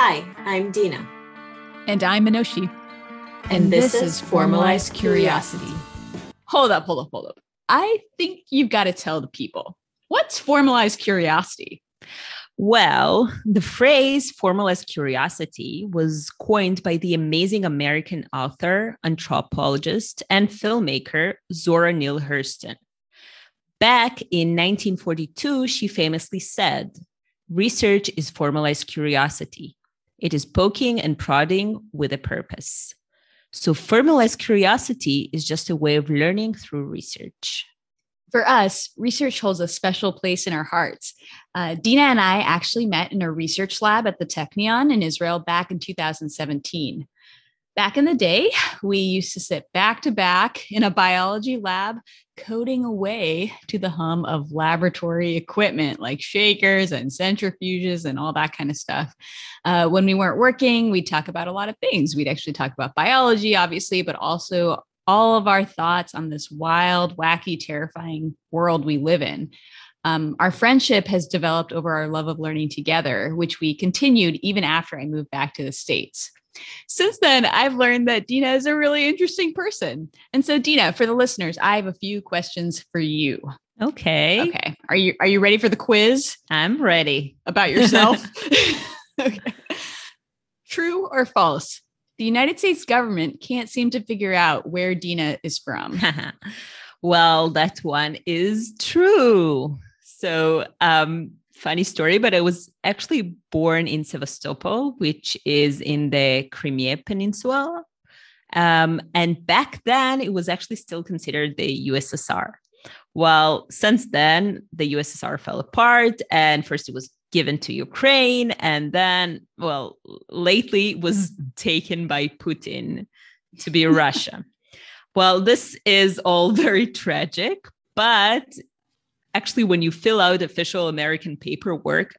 Hi, I'm Dina. And I'm Manoshi. And, and this, this, is Formalized Curiosity. Curiosity. Hold up, hold up, hold up. I think you've got to tell the people what's formalized curiosity? Well, the phrase formalized curiosity was coined by the amazing American author, anthropologist, and filmmaker Zora Neale Hurston. Back in 1942, she famously said, Research is formalized curiosity. It is poking and prodding with a purpose. So, formalized curiosity is just a way of learning through research. For us, research holds a special place in our hearts. Uh, Dina and I actually met in a research lab at the Technion in Israel back in 2017. Back in the day, we used to sit back to back in a biology lab, coding away to the hum of laboratory equipment like shakers and centrifuges and all that kind of stuff. Uh, when we weren't working, we'd talk about a lot of things. We'd actually talk about biology, obviously, but also all of our thoughts on this wild, wacky, terrifying world we live in. Um, our friendship has developed over our love of learning together, which we continued even after I moved back to the States. Since then, I've learned that Dina is a really interesting person. And so, Dina, for the listeners, I have a few questions for you. Okay. Okay. Are you are you ready for the quiz? I'm ready. About yourself? okay. True or false? The United States government can't seem to figure out where Dina is from. well, that one is true. So, um, funny story, but I was actually born in Sevastopol, which is in the Crimea Peninsula. Um, and back then, it was actually still considered the USSR. Well, since then, the USSR fell apart, and first it was given to Ukraine, and then, well, lately was taken by Putin to be Russia. Well, this is all very tragic, but actually, when you fill out official American paperwork,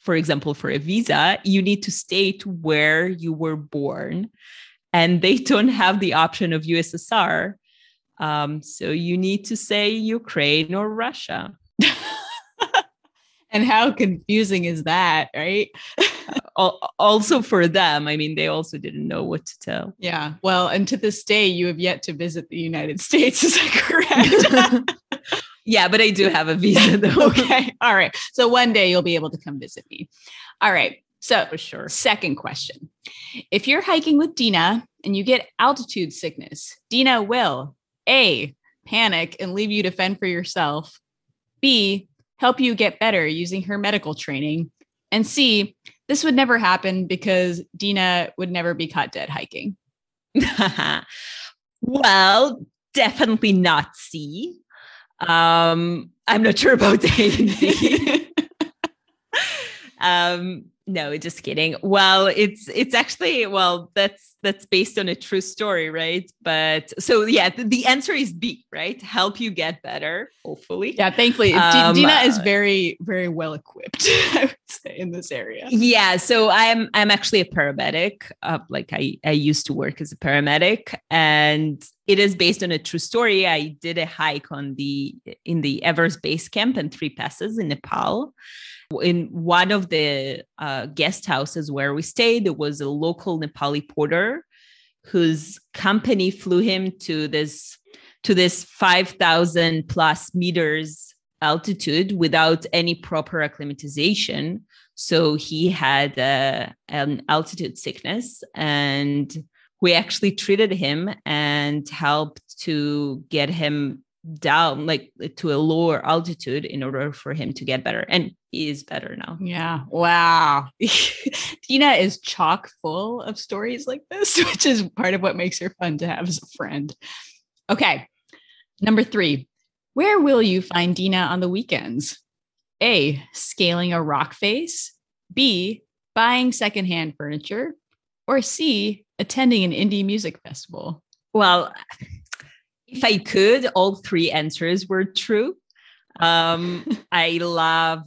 for example, for a visa, you need to state where you were born. And they don't have the option of USSR. Um, so you need to say Ukraine or Russia. and how confusing is that, right? also for them, I mean, they also didn't know what to tell. Yeah. Well, and to this day, you have yet to visit the United States. Is that correct? Yeah, but I do have a visa though. okay. All right. So one day you'll be able to come visit me. All right. So for sure. Second question. If you're hiking with Dina and you get altitude sickness, Dina will A, panic and leave you to fend for yourself, B, help you get better using her medical training, and C, this would never happen because Dina would never be caught dead hiking. well, definitely not C. Um, I'm not sure about A um, no, just kidding. Well, it's it's actually well, that's that's based on a true story, right? But so yeah, the, the answer is B, right? Help you get better, hopefully. Yeah, thankfully, um, Dina is very very well equipped. I would say in this area. Yeah, so I'm I'm actually a paramedic. Uh, like I I used to work as a paramedic, and it is based on a true story. I did a hike on the in the Everest Base Camp and three passes in Nepal in one of the uh, guest houses where we stayed, there was a local Nepali porter whose company flew him to this to this 5000 plus meters altitude without any proper acclimatization. So he had uh, an altitude sickness and we actually treated him and helped to get him down like to a lower altitude in order for him to get better and he is better now. Yeah wow. Dina is chock full of stories like this which is part of what makes her fun to have as a friend. Okay number three where will you find dina on the weekends? A scaling a rock face b buying secondhand furniture or c attending an indie music festival? Well if I could, all three answers were true. Um, I love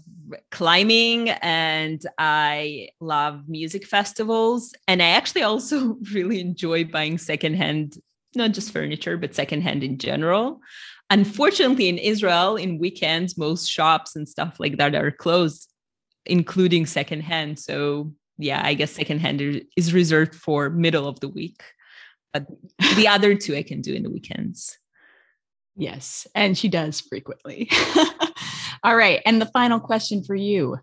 climbing and I love music festivals. And I actually also really enjoy buying secondhand, not just furniture, but secondhand in general. Unfortunately, in Israel, in weekends, most shops and stuff like that are closed, including secondhand. So yeah, I guess secondhand is reserved for middle of the week. But the other two I can do in the weekends. Yes, and she does frequently. All right, and the final question for you.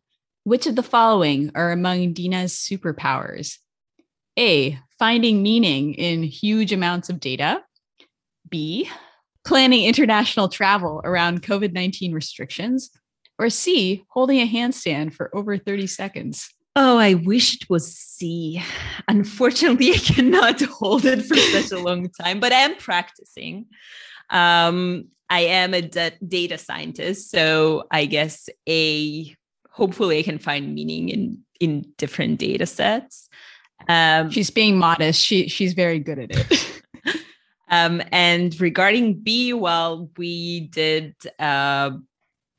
Which of the following are among Dina's superpowers? A, finding meaning in huge amounts of data. B, planning international travel around COVID 19 restrictions. Or C, holding a handstand for over 30 seconds. Oh, I wish it was C. Unfortunately, I cannot hold it for such a long time, but I am practicing. Um, I am a data scientist, so I guess a hopefully I can find meaning in in different data sets. Um, she's being modest. She she's very good at it. um, and regarding B, well, we did uh,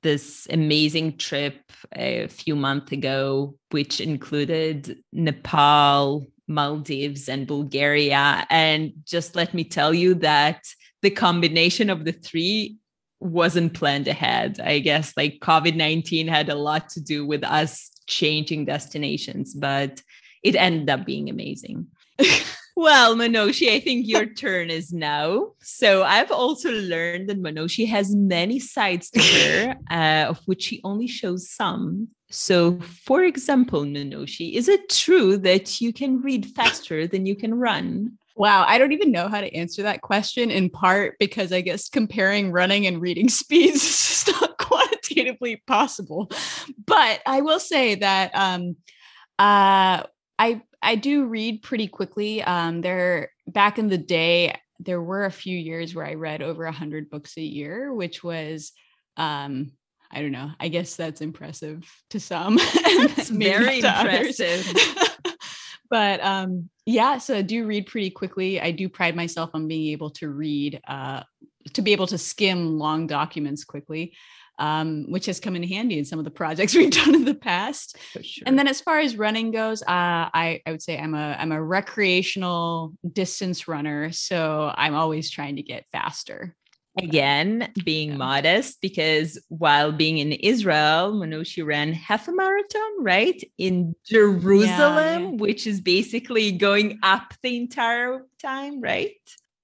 this amazing trip a few months ago, which included Nepal, Maldives, and Bulgaria. And just let me tell you that the combination of the three wasn't planned ahead. I guess like COVID 19 had a lot to do with us changing destinations, but it ended up being amazing. well, Manoshi, I think your turn is now. So I've also learned that Manoshi has many sides to her, uh, of which she only shows some. So, for example, Manoshi, is it true that you can read faster than you can run? Wow, I don't even know how to answer that question in part because I guess comparing running and reading speeds is just not quantitatively possible. But I will say that um, uh, I I do read pretty quickly. Um, there back in the day, there were a few years where I read over a hundred books a year, which was um, I don't know. I guess that's impressive to some. That's very impressive. but um, yeah, so I do read pretty quickly. I do pride myself on being able to read, uh, to be able to skim long documents quickly, um, which has come in handy in some of the projects we've done in the past. Sure. And then as far as running goes, uh, I, I would say I'm a I'm a recreational distance runner, so I'm always trying to get faster again being yeah. modest because while being in Israel, Manoshi ran half a marathon, right? In Jerusalem, yeah, yeah. which is basically going up the entire time, right?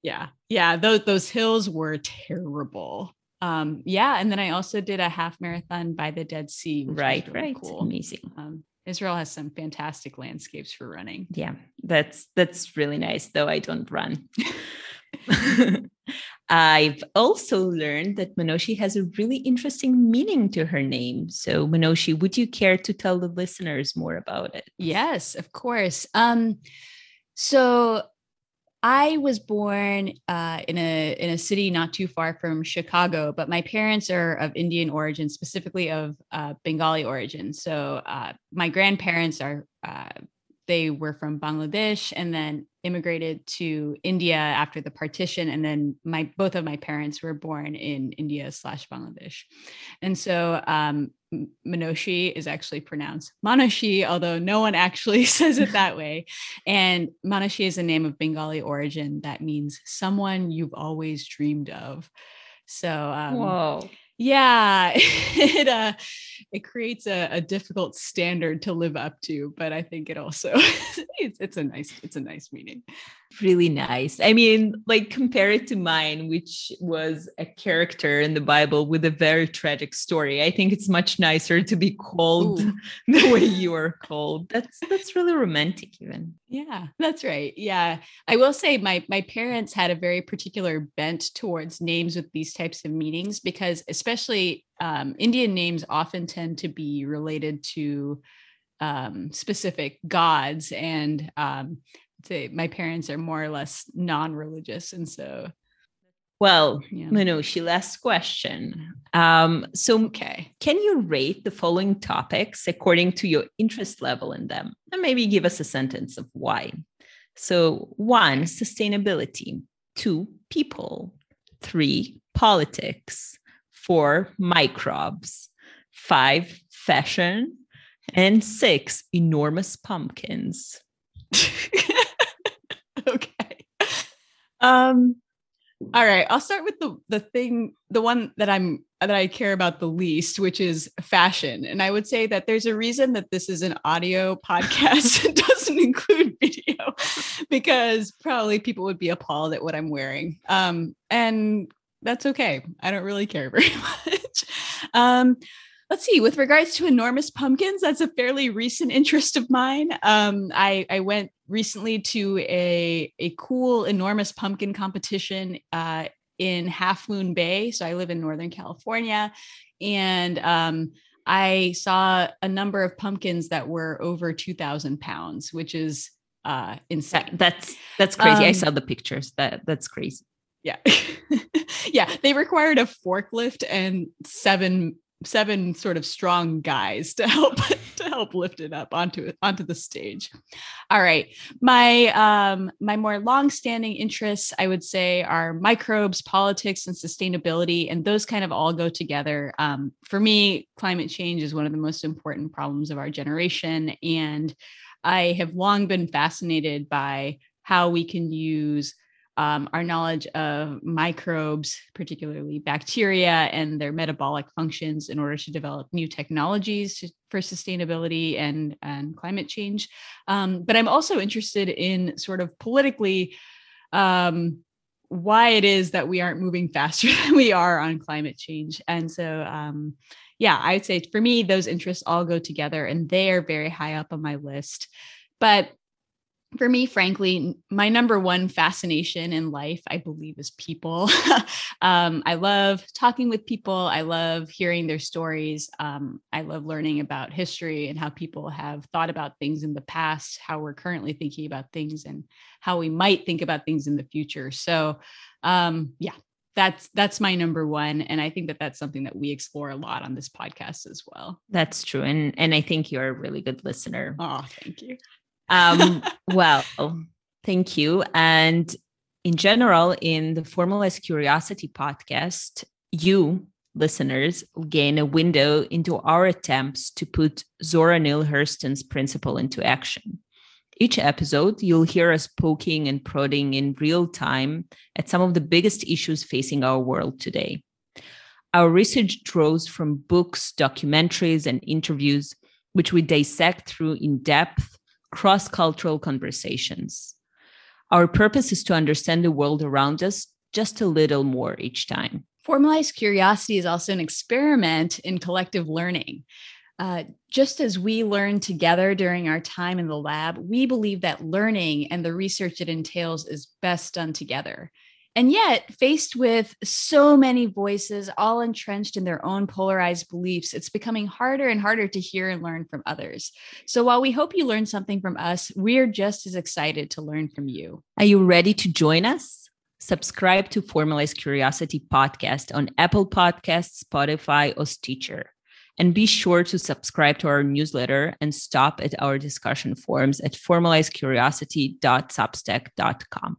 Yeah. Yeah. Those those hills were terrible. Um, yeah. And then I also did a half marathon by the Dead Sea. right, really right. Cool. Amazing. Um, Israel has some fantastic landscapes for running. Yeah, that's that's really nice, though I don't run. I've also learned that Manoshi has a really interesting meaning to her name. So, Manoshi, would you care to tell the listeners more about it? Yes, of course. Um, so, I was born uh, in a in a city not too far from Chicago, but my parents are of Indian origin, specifically of uh, Bengali origin. So uh, my grandparents are uh, they were from Bangladesh and then immigrated to India after the partition. And then my both of my parents were born in India slash Bangladesh. And so um, Manoshi is actually pronounced Manashi, although no one actually says it that way. And Manashi is a name of Bengali origin that means someone you've always dreamed of. So, um, whoa yeah it uh it creates a, a, difficult standard to live up to but i think it also it's, it's a nice it's a nice meaning really nice. I mean like compare it to mine which was a character in the bible with a very tragic story. I think it's much nicer to be called Ooh. the way you are called that's that's really romantic even. Yeah. That's right. Yeah. I will say my my parents had a very particular bent towards names with these types of meanings because especially um, Indian names often tend to be related to um, specific gods, and um, my parents are more or less non-religious, and so. Well, yeah. Manoshi, last question. Um, so, okay, can you rate the following topics according to your interest level in them, and maybe give us a sentence of why? So, one, sustainability. Two, people. Three, politics four, microbes, five, fashion, and six, enormous pumpkins. Um, all right, I'll start with the the thing, the one that I'm that I care about the least, which is fashion. And I would say that there's a reason that this is an audio podcast and doesn't include video because probably people would be appalled at what I'm wearing. Um, and that's okay. I don't really care very much. Um, let's see with regards to enormous pumpkins that's a fairly recent interest of mine. Um, I, I went recently to a, a cool enormous pumpkin competition uh, in half moon bay. So i live in northern california. And um, i saw a number of pumpkins that were over 2000 pounds which is uh, insane. That's that's crazy. Um, i saw the pictures. That that's crazy. yeah. Yeah. They required a forklift and seven seven sort of strong guys to help to help lift it up onto onto the stage. All right. My um my more long-standing interests I would say are microbes, politics and sustainability and those kind of all go together. Um, for me climate change is one of the most important problems of our generation and I have long been fascinated by how we can use um, our knowledge of microbes, particularly bacteria and their metabolic functions, in order to develop new technologies to, for sustainability and, and climate change. Um, but I'm also interested in sort of politically um, why it is that we aren't moving faster than we are on climate change. And so, um, yeah, I would say for me, those interests all go together and they are very high up on my list. But for me, frankly, my number one fascination in life, I believe, is people. um, I love talking with people. I love hearing their stories. Um, I love learning about history and how people have thought about things in the past, how we're currently thinking about things, and how we might think about things in the future. So, um, yeah, that's that's my number one, and I think that that's something that we explore a lot on this podcast as well. That's true, and and I think you're a really good listener. Oh, thank you. Um, well, thank you. And in general, in the Formalized Curiosity podcast, you listeners gain a window into our attempts to put Zora Neale Hurston's principle into action. Each episode, you'll hear us poking and prodding in real time at some of the biggest issues facing our world today. Our research draws from books, documentaries, and interviews, which we dissect through in depth cross cultural conversations. Our purpose is to understand the world around us just a little more each time. Formalized curiosity is also an experiment in collective learning. Uh, just as we learn together during our time in the lab, we believe that learning and the research it entails is best done together. And yet, faced with so many voices, all entrenched in their own polarized beliefs, it's becoming harder and harder to hear and learn from others. So, while we hope you learn something from us, we're just as excited to learn from you. Are you ready to join us? Subscribe to Formalized Curiosity podcast on Apple Podcasts, Spotify, or Stitcher. And be sure to subscribe to our newsletter and stop at our discussion forums at formalizedcuriosity.substack.com.